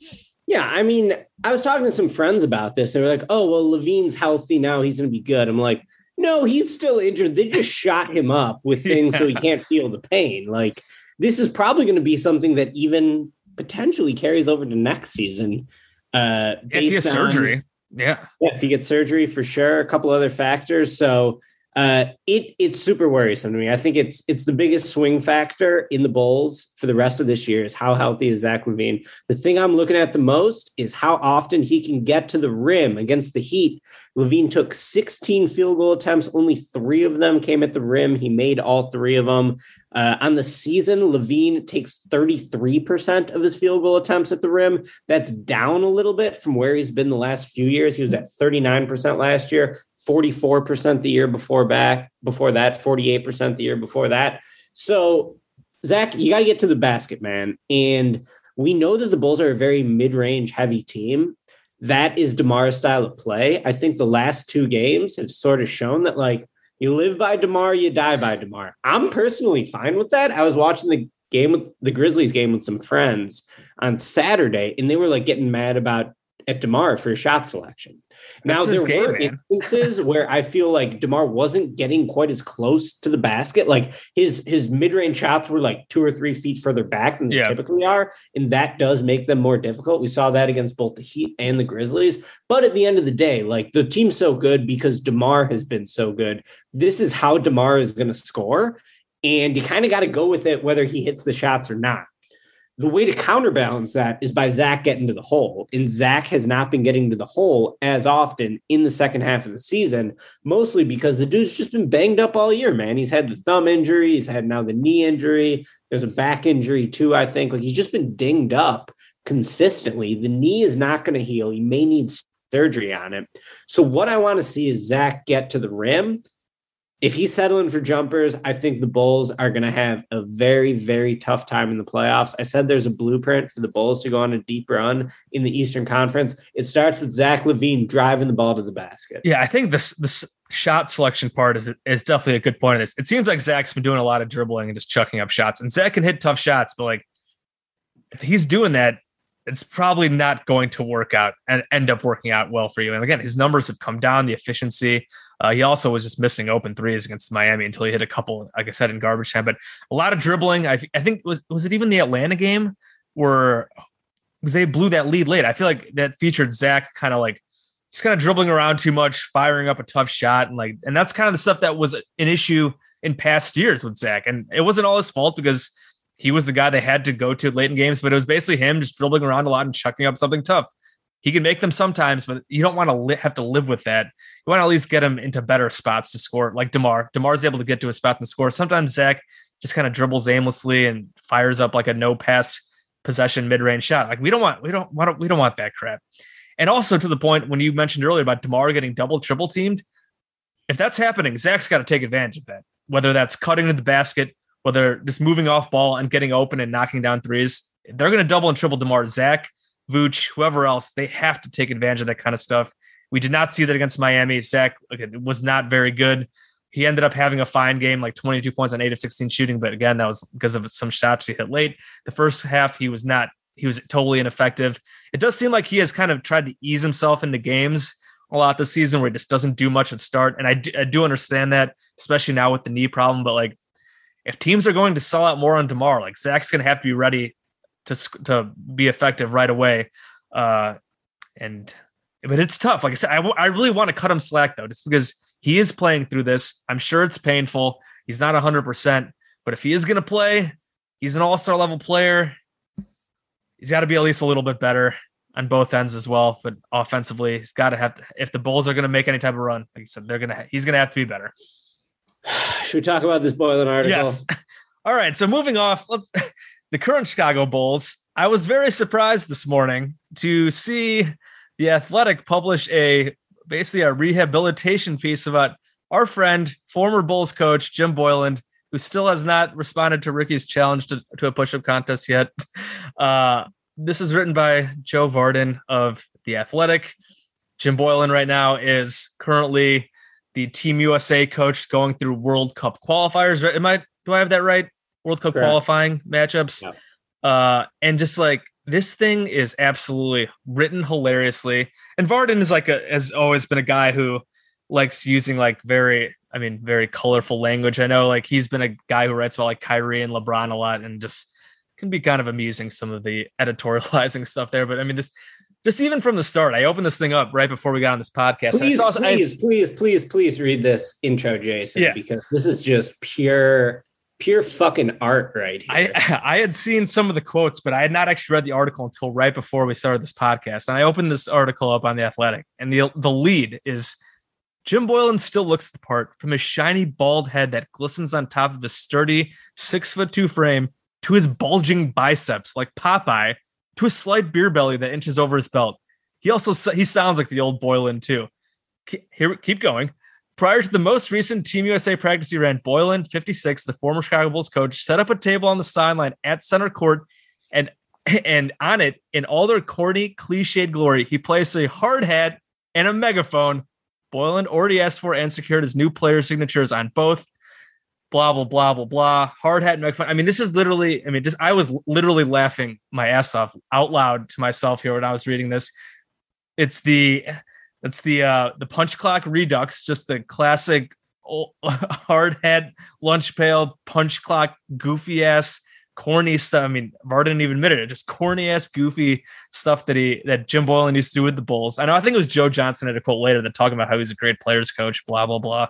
Yeah, I mean, I was talking to some friends about this. They were like, "Oh, well, LaVine's healthy now; he's going to be good." I'm like, "No, he's still injured. They just shot him up with things so he can't feel the pain." Like, this is probably going to be something that even potentially carries over to next season. Uh, If he based on- surgery. Yeah. yeah, if he gets surgery for sure, a couple other factors. So uh, it it's super worrisome to me. I think it's it's the biggest swing factor in the Bulls for the rest of this year is how healthy is Zach LaVine. The thing I'm looking at the most is how often he can get to the rim against the Heat. LaVine took 16 field goal attempts, only three of them came at the rim. He made all three of them. Uh, on the season, LaVine takes 33% of his field goal attempts at the rim. That's down a little bit from where he's been the last few years. He was at 39% last year, 44% the year before back, before that, 48% the year before that. So, Zach, you got to get to the basket, man. And we know that the Bulls are a very mid-range heavy team. That is DeMar's style of play. I think the last two games have sort of shown that, like, you live by DeMar, you die by DeMar. I'm personally fine with that. I was watching the game with the Grizzlies game with some friends on Saturday, and they were like getting mad about at DeMar for shot selection. Now there game, were man. instances where I feel like DeMar wasn't getting quite as close to the basket. Like his his mid-range shots were like two or three feet further back than they Yeah. typically are. And that does make them more difficult. We saw that against both the Heat and the Grizzlies. But at the end of the day, like the team's so good because DeMar has been so good. This is how DeMar is going to score. And you kind of got to go with it whether he hits the shots or not. The way to counterbalance that is by Zach getting to the hole. And Zach has not been getting to the hole as often in the second half of the season, mostly because the dude's just been banged up all year, man. He's had the thumb injury, he's had now the knee injury. There's a back injury too, I think. Like he's just been dinged up consistently. The knee is not going to heal. He may need surgery on it. So, what I want to see is Zach get to the rim. If he's settling for jumpers, I think the Bulls are going to have a very, very tough time in the playoffs. I said there's a blueprint for the Bulls to go on a deep run in the Eastern Conference. It starts with Zach LaVine driving the ball to the basket. Yeah, I think this this shot selection part is is definitely a good point of this. It seems like Zach's been doing a lot of dribbling and just chucking up shots. And Zach can hit tough shots, but like if he's doing that, it's probably not going to work out and end up working out well for you. And again, his numbers have come down, the efficiency. Uh, he also was just missing open threes against Miami until he hit a couple, like I said, in garbage time. But a lot of dribbling. I, I think was was it even the Atlanta game where because they blew that lead late. I feel like that featured Zach kind of like just kind of dribbling around too much, firing up a tough shot, and like, and that's kind of the stuff that was an issue in past years with Zach. And it wasn't all his fault because he was the guy they had to go to late in games, but it was basically him just dribbling around a lot and chucking up something tough. He can make them sometimes, but you don't want to li- have to live with that. You want to at least get him into better spots to score, like Demar. Demar's able to get to a spot and score. Sometimes Zach just kind of dribbles aimlessly and fires up like a no pass possession mid range shot. Like we don't want, we don't want, we don't want that crap. And also to the point when you mentioned earlier about Demar getting double triple teamed, if that's happening, Zach's got to take advantage of that. Whether that's cutting to the basket, whether just moving off ball and getting open and knocking down threes, they're going to double and triple Demar. Zach, Vooch, whoever else, they have to take advantage of that kind of stuff. We did not see that against Miami. Zach again, was not very good. He ended up having a fine game, like 22 points on 8 of 16 shooting. But again, that was because of some shots he hit late. The first half, he was not, he was totally ineffective. It does seem like he has kind of tried to ease himself into games a lot this season where he just doesn't do much at start. And I do, I do understand that, especially now with the knee problem. But like, if teams are going to sell out more on DeMar, like Zach's going to have to be ready to, to be effective right away. Uh, and, but it's tough. Like I said, I, w- I really want to cut him slack though, just because he is playing through this. I'm sure it's painful. He's not 100%, but if he is going to play, he's an all star level player. He's got to be at least a little bit better on both ends as well. But offensively, he's got to have to, if the Bulls are going to make any type of run, like I said, they're going to, he's going to have to be better. Should we talk about this Boylen article? Yes. All right. So moving off, let's the current Chicago Bulls. I was very surprised this morning to see the Athletic publish a basically a rehabilitation piece about our friend, former Bulls coach Jim Boylen, who still has not responded to Ricky's challenge to, to a push-up contest yet. Uh, this is written by Joe Vardon of the Athletic. Jim Boylen right now is currently the Team USA coach going through World Cup qualifiers. Am I do I have that right? World Cup Correct. qualifying matchups. Uh, and just like this thing is absolutely written hilariously. And Vardon is like a has always been a guy who likes using like very, I mean, very colorful language. I know like he's been a guy who writes about like Kyrie and LeBron a lot and just can be kind of amusing some of the editorializing stuff there. But I mean, this just even from the start, I opened this thing up right before we got on this podcast. Please, saw- please, please, please, please read this intro, Jason, Yeah. because this is just pure, pure fucking art right here. I I had seen some of the quotes, but I had not actually read the article until right before we started this podcast. And I opened this article up on the Athletic, and the the lead is Jim Boylen still looks the part from his shiny bald head that glistens on top of his sturdy six foot two frame to his bulging biceps like Popeye to a slight beer belly that inches over his belt. He also he sounds like the old Boylen too. Here, keep going. Prior to the most recent Team USA practice he ran, Boylen, 56, the former Chicago Bulls coach, set up a table on the sideline at center court, and and on it, in all their corny, cliched glory, he placed a hard hat and a megaphone. Boylen already asked for and secured his new player signatures on both. blah blah blah blah blah. Hard hat make fun. I mean, this is literally. I mean, just I was literally laughing my ass off out loud to myself here when I was reading this. It's the it's the uh the punch clock redux, just the classic old, hard hat lunch pail punch clock goofy ass corny stuff. I mean, Vardon even admitted it, just corny ass, goofy stuff that he that Jim Boylen used to do with the Bulls. I know I think it was Joe Johnson at a quote later that talking about how he's a great players coach, blah, blah, blah.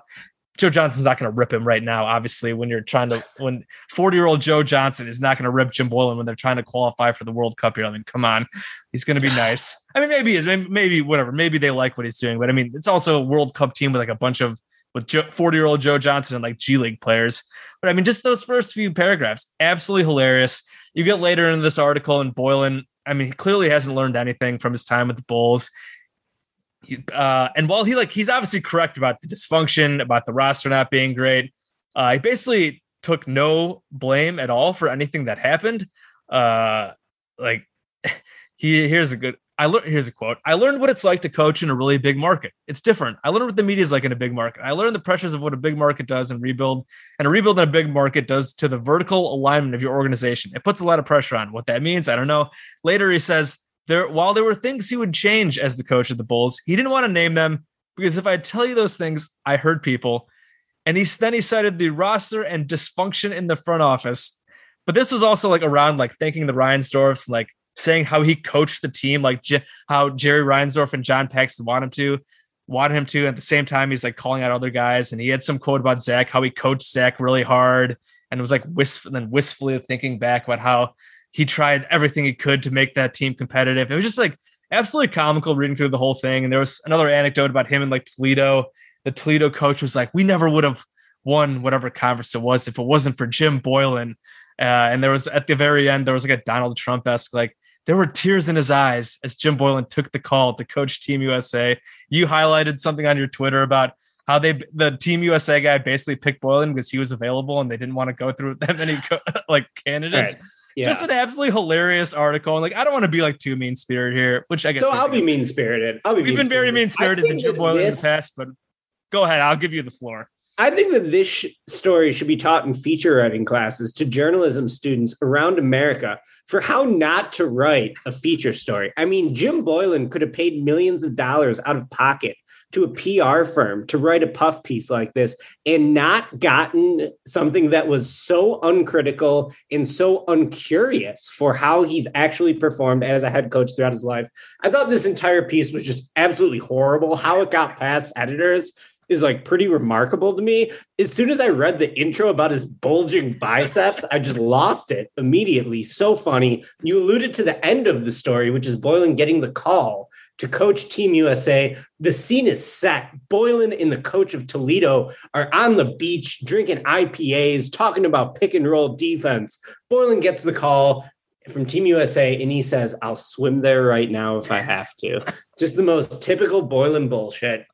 Joe Johnson's not going to rip him right now. Obviously, when you're trying to, when 40 year old Joe Johnson is not going to rip Jim Boylen when they're trying to qualify for the World Cup here. I mean, come on, he's going to be nice. I mean, maybe is maybe, whatever. Maybe they like what he's doing, but I mean, it's also a World Cup team with like a bunch of with 40 year old Joe Johnson and like G League players. But I mean, just those first few paragraphs, absolutely hilarious. You get later in this article, and Boylen, I mean, he clearly hasn't learned anything from his time with the Bulls. Uh, and while he like he's obviously correct about the dysfunction, about the roster not being great, uh, he basically took no blame at all for anything that happened. Uh, like he here's a good I learned here's a quote. I learned what it's like to coach in a really big market. It's different. I learned what the media is like in a big market. I learned the pressures of what a big market does and rebuild and a rebuild in a big market does to the vertical alignment of your organization. It puts a lot of pressure on. What that means, I don't know. Later he says there while there were things he would change as the coach of the Bulls, he didn't want to name them because if I tell you those things, I hurt people. And he then he cited the roster and dysfunction in the front office. But this was also like around like thanking the Reinsdorfs, like saying how he coached the team, like J- how Jerry Reinsdorf and John Paxson want him to, wanted him to. At the same time, he's like calling out other guys, and he had some quote about Zach, how he coached Zach really hard, and it was like wisp, and then wistfully thinking back about how he tried everything he could to make that team competitive. It was just like absolutely comical reading through the whole thing. And there was another anecdote about him and like Toledo. The Toledo coach was like, "We never would have won whatever conference it was if it wasn't for Jim Boylen." Uh, and there was at the very end, there was like a Donald Trump esque like there were tears in his eyes as Jim Boylen took the call to coach Team USA. You highlighted something on your Twitter about how they the Team USA guy basically picked Boylen because he was available and they didn't want to go through that many like candidates. Right. Yeah. Just an absolutely hilarious article. And like, I don't want to be like too mean spirited here, which I guess. So I'll be mean spirited. I'll be. We've been very mean spirited to Jim Boylen this... in the past, but go ahead. I'll give you the floor. I think that this sh- story should be taught in feature writing classes to journalism students around America for how not to write a feature story. I mean, Jim Boylen could have paid millions of dollars out of pocket to a PR firm to write a puff piece like this and not gotten something that was so uncritical and so uncurious for how he's actually performed as a head coach throughout his life. I thought this entire piece was just absolutely horrible. How it got past editors is like pretty remarkable to me. As soon as I read the intro about his bulging biceps, I just lost it immediately. So funny. You alluded to the end of the story, which is Boylen getting the call to coach Team USA. The scene is set. Boylen and the coach of Toledo are on the beach drinking IPAs, talking about pick and roll defense. Boylen gets the call from Team USA and he says, I'll swim there right now if I have to. Just the most typical Boylen bullshit.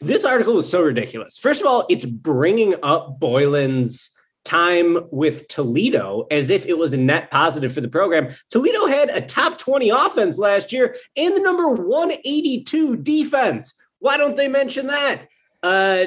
This article is so ridiculous. First of all, it's bringing up Boylen's time with Toledo as if it was a net positive for the program. Toledo had a top 20 offense last year and the number 182 defense. Why don't they mention that? Uh,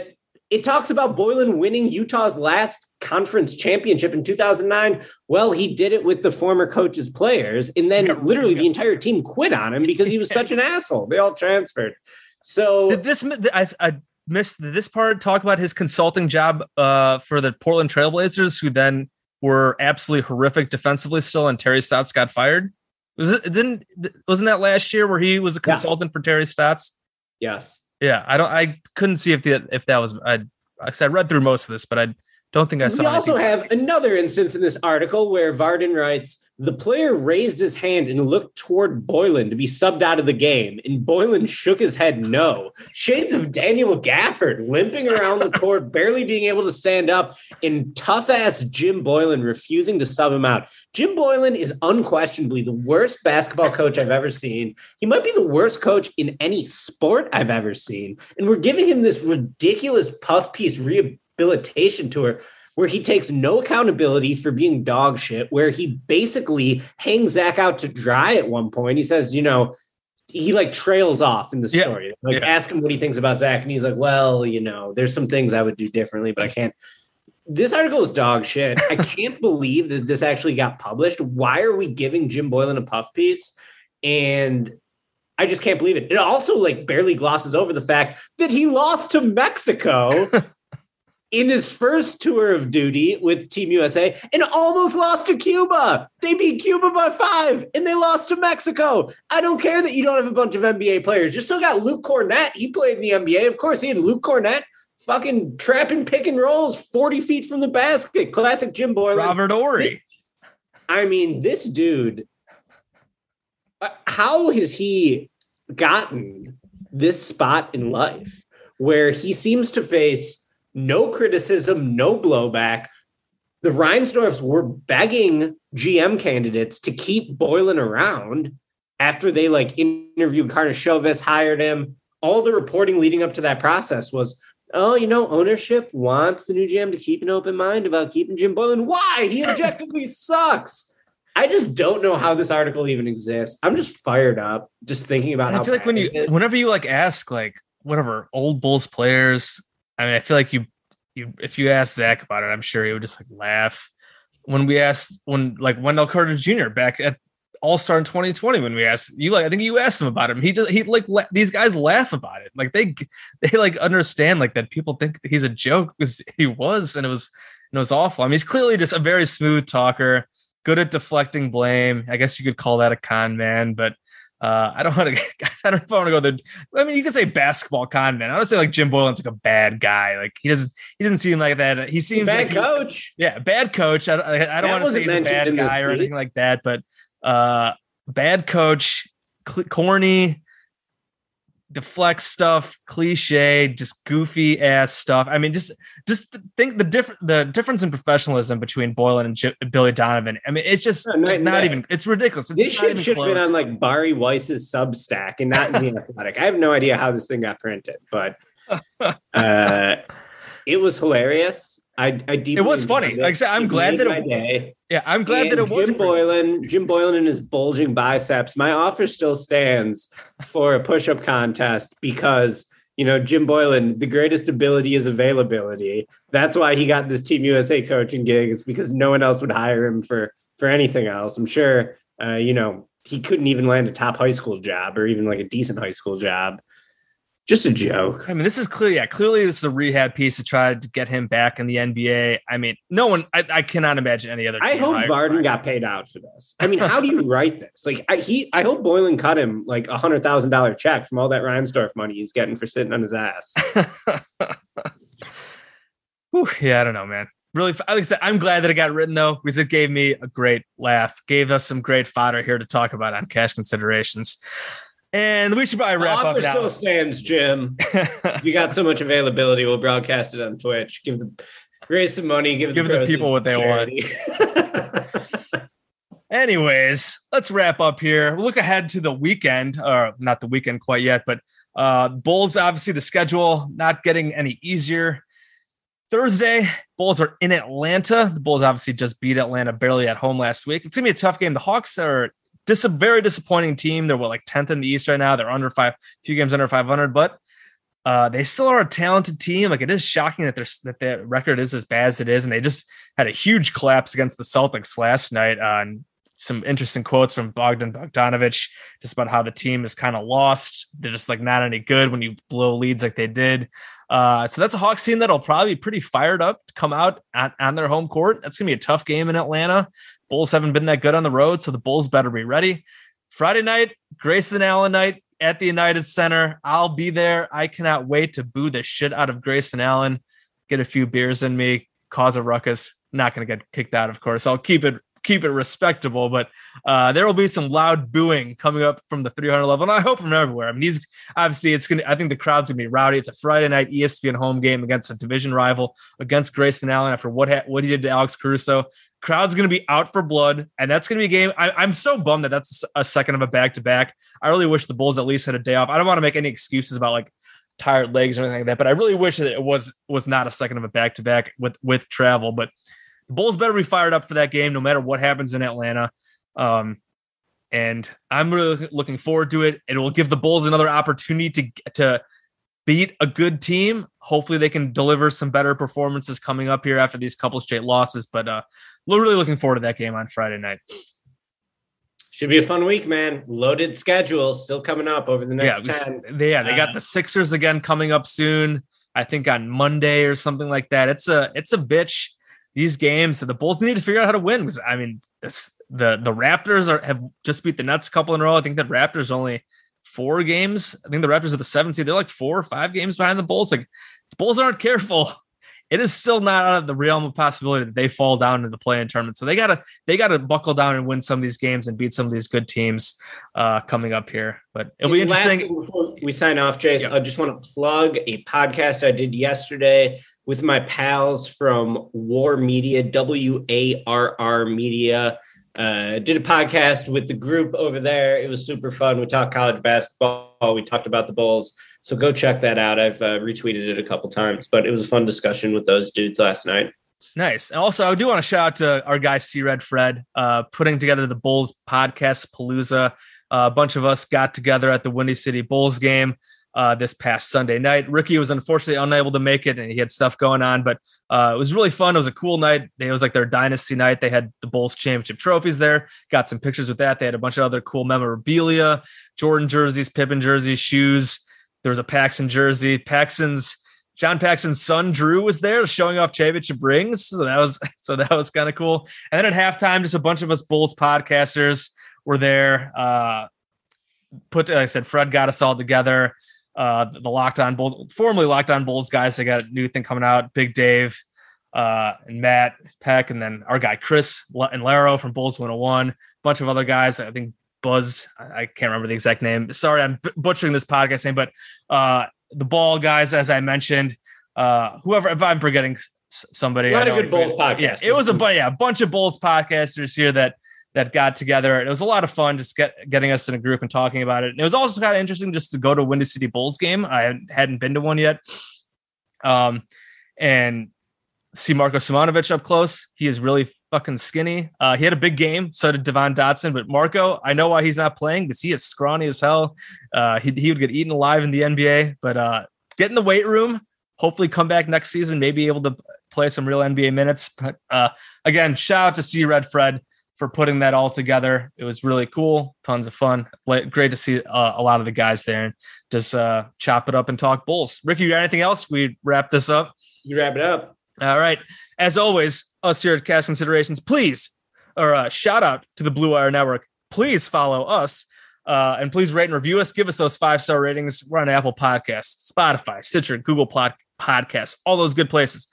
it talks about Boylen winning Utah's last conference championship in 2009. Well, he did it with the former coach's players, and then literally the entire team quit on him because he was such an asshole. They all transferred. So did this I, I missed this part talk about his consulting job uh, for the Portland Trailblazers, who then were absolutely horrific defensively still, and Terry Stotts got fired. Was it didn't wasn't that last year where he was a consultant yeah. for Terry Stotts? Yes. Yeah, I don't. I couldn't see if the if that was. I I read through most of this, but I don't think I saw. We also have another instance in this article where Vardon writes the player raised his hand and looked toward Boylen to be subbed out of the game, and Boylen shook his head no. Shades of Daniel Gafford limping around the court, barely being able to stand up, and tough ass Jim Boylen refusing to sub him out. Jim Boylen is unquestionably the worst basketball coach I've ever seen. He might be the worst coach in any sport I've ever seen. And we're giving him this ridiculous puff piece rehabilitation tour where he takes no accountability for being dog shit, where he basically hangs Zach out to dry at one point. He says, you know, he like trails off in the story. Yeah. Like, yeah. ask him what he thinks about Zach, and he's like, well, you know, there's some things I would do differently, but I can't. this article is dog shit. I can't believe that this actually got published. Why are we giving Jim Boylen a puff piece? And I just can't believe it. It also like barely glosses over the fact that he lost to Mexico in his first tour of duty with Team USA and almost lost to Cuba. They beat Cuba by five and they lost to Mexico. I don't care that you don't have a bunch of NBA players. You still got Luke Kornet. He played in the NBA. Of course, he had Luke Kornet fucking trapping pick and rolls 40 feet from the basket. Classic Jim Boylen. Robert Horry. I mean, this dude, uh, how has he gotten this spot in life where he seems to face no criticism, no blowback? The Reinsdorfs were begging GM candidates to keep Boylen around after they like interviewed Karnisovas, hired him. All the reporting leading up to that process was, oh, you know, ownership wants the new GM to keep an open mind about keeping Jim Boylen. Why? He objectively sucks. I just don't know how this article even exists. I'm just fired up just thinking about And how I feel like when you, whenever you like ask like whatever old Bulls players, I mean, I feel like you, you, if you ask Zach about it, I'm sure he would just like laugh. When we asked, when like Wendell Carter Jr. back at All Star in 2020, when we asked you, like I think you asked him about him, he just he like la- these guys laugh about it, like they they like understand like that people think he's a joke because he was, and it was and it was awful. I mean, he's clearly just a very smooth talker, good at deflecting blame. I guess you could call that a con man, but uh, I don't want to. I don't know if I want to go the. I mean, you could say basketball con man. I would say like Jim Boylen's like a bad guy. Like he doesn't. He doesn't seem like that. He seems bad like he- coach. yeah, bad coach. I, I, I don't want to say he's a bad guy or anything like that, but uh, bad coach, cl- corny, deflects stuff, cliche, just goofy ass stuff. I mean, just just think the different the difference in professionalism between Boylen and J- Billy Donovan. I mean, it's just No, not even. It's ridiculous. It's This shit should have been on like Bari Weiss's Substack and not in the Athletic. I have no idea how this thing got printed, but uh, it was hilarious. I, I deeply It was funny. it. Like I said, I'm It glad that it- day. yeah, I'm glad that it was Jim Boylen. Jim Boylen and his bulging biceps. My offer still stands for a push-up contest because you know Jim Boylen. The greatest ability is availability. That's why he got this Team USA coaching gig. Is because no one else would hire him for for anything else. I'm sure. Uh, you know he couldn't even land a top high school job or even like a decent high school job. Just a joke. I mean, this is clear. Yeah, clearly this is a rehab piece to try to get him back in the NBA. I mean, no one. I, I cannot imagine any other. I hope Vardon got paid out for this. I mean, how do you write this? Like, I, he, I hope Boylen cut him like a hundred thousand dollar check from all that Reinsdorf money he's getting for sitting on his ass. Whew, yeah, I don't know, man. Really, like I said, I'm glad that it got written though, because it gave me a great laugh, gave us some great fodder here to talk about on cash considerations. And we should probably wrap Offer up now. still stands, Jim. You got so much availability, we'll broadcast it on Twitch. Give the raise some money. Give, Give the proceeds people what they to want. Anyways, let's wrap up here. We'll look ahead to the weekend, or not the weekend quite yet, but uh Bulls obviously the schedule not getting any easier. Thursday, Bulls are in Atlanta. The Bulls obviously just beat Atlanta barely at home last week. It's gonna be a tough game. The Hawks are dis- a very disappointing team. They're what like 10th in the East right now. They're under five, few games under 500, but uh, they still are a talented team. Like it is shocking that their that their record is as bad as it is, and they just had a huge collapse against the Celtics last night. Uh, some interesting quotes from Bogdan Bogdanovich just about how the team is kind of lost. They're just like not any good when you blow leads like they did. Uh, so that's a Hawks team that'll probably be pretty fired up to come out on, on their home court. That's gonna be a tough game in Atlanta. Bulls haven't been that good on the road, so the Bulls better be ready. Friday night, Grayson Allen night at the United Center. I'll be there. I cannot wait to boo the shit out of Grayson Allen, get a few beers in me, cause a ruckus. Not going to get kicked out, of course. I'll keep it keep it respectable, but uh, there will be some loud booing coming up from the 300 level, and I hope from everywhere. I mean, he's obviously it's gonna. I think the crowd's gonna be rowdy. It's a Friday night ESPN home game against a division rival against Grayson Allen after what ha- what he did to Alex Caruso. Crowd's going to be out for blood, and that's going to be a game. I, I'm so bummed that that's a second of a back to back. I really wish the Bulls at least had a day off. I don't want to make any excuses about like tired legs or anything like that, but I really wish that it was was not a second of a back to back with with travel. But the Bulls better be fired up for that game, no matter what happens in Atlanta. Um, and I'm really looking forward to it. It will give the Bulls another opportunity to to beat a good team. Hopefully, they can deliver some better performances coming up here after these couple straight losses. But uh, really looking forward to that game on Friday night. Should be a fun week, man. Loaded schedule still coming up over the next yeah, 10. They, yeah, they got Uh, the Sixers again coming up soon. I think on Monday or something like that. It's a it's a bitch. These games, the Bulls need to figure out how to win. Because I mean, this, the the Raptors are have just beat the Nets a couple in a row. I think the Raptors only four games. I think the Raptors are the seventh seed. They're like four or five games behind the Bulls. Like the Bulls aren't careful. It is still not out of the realm of possibility that they fall down in the play-in tournament. So they gotta they gotta buckle down and win some of these games and beat some of these good teams uh, coming up here. But it'll be And interesting. we sign off, Jace. Yeah. I just want to plug a podcast I did yesterday with my pals from War Media, W A R R Media. Uh, did a podcast with the group over there. It was super fun. We talked college basketball. We talked about the Bulls. So go check that out. I've uh, retweeted it a couple times, but it was a fun discussion with those dudes last night. Nice. And also, I do want to shout out to our guy C Red Fred, uh, putting together the Bulls podcast Palooza. Uh, a bunch of us got together at the Windy City Bulls game uh, this past Sunday night. Ricky was unfortunately unable to make it, and he had stuff going on, but uh, it was really fun. It was a cool night. It was like their dynasty night. They had the Bulls championship trophies there. Got some pictures with that. They had a bunch of other cool memorabilia, Jordan jerseys, Pippen jerseys, shoes. There was a Paxson jersey. Paxson's John Paxson's son Drew was there showing off championship rings. So that was so that was kind of cool. And then at halftime, just a bunch of us Bulls podcasters were there. Uh put like I said, Fred got us all together. Uh the locked on Bulls, formerly locked on Bulls guys. They got a new thing coming out, Big Dave, uh and Matt Peck, and then our guy Chris and Laro from Bulls 101, a bunch of other guys. I think Buzz, I can't remember the exact name. Sorry, I'm butchering this podcast name, but uh the ball guys, as I mentioned, uh, whoever, if I'm forgetting somebody, A of don't good Bulls agree. Yeah, it was a, yeah, a bunch of Bulls podcasters here that, that got together. It was a lot of fun just get, getting us in a group and talking about it. And it was also kind of interesting just to go to a Windy City Bulls game. I hadn't been to one yet. Um, and see Marko Simonovic up close. He is really fucking skinny. Uh, he had a big game. So did Devon Dotson. But Marko, I know why he's not playing because he is scrawny as hell. Uh, he, he would get eaten alive in the NBA. But uh, get in the weight room. Hopefully, come back next season. Maybe able to play some real NBA minutes. But uh, again, shout out to C Red Fred for putting that all together. It was really cool. Tons of fun. Great to see uh, a lot of the guys there and just uh, chop it up and talk Bulls. Ricky, you got anything else? We wrap this up. You wrap it up. All right. As always, us here at Cash Considerations, please, or uh, shout out to the Blue Wire Network. Please follow us uh, and please rate and review us. Give us those five star ratings. We're on Apple Podcasts, Spotify, Stitcher, Google Pod- Podcasts, all those good places.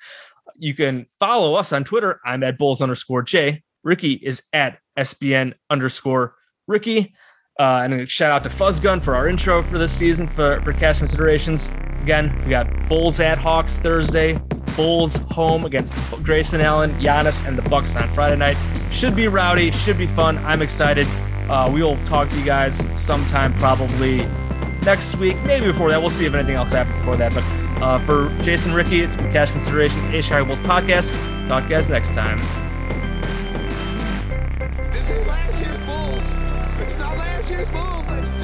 You can follow us on Twitter. I'm at Bulls underscore J. Ricky is at SBN underscore Ricky. Uh, and a shout out to Fuzzgun for our intro for this season for, for cash considerations. Again, we got Bulls at Hawks Thursday, Bulls home against Grayson Allen, Giannis, and the Bucks on Friday night. Should be rowdy, should be fun. I'm excited. Uh, we will talk to you guys sometime probably next week, maybe before that. We'll see if anything else happens before that. But uh, for Jason Ricky, it's been Cash Considerations, A Chicago Bulls podcast. Talk to you guys next time. This ain't last year's Bulls. It's not last year's Bulls.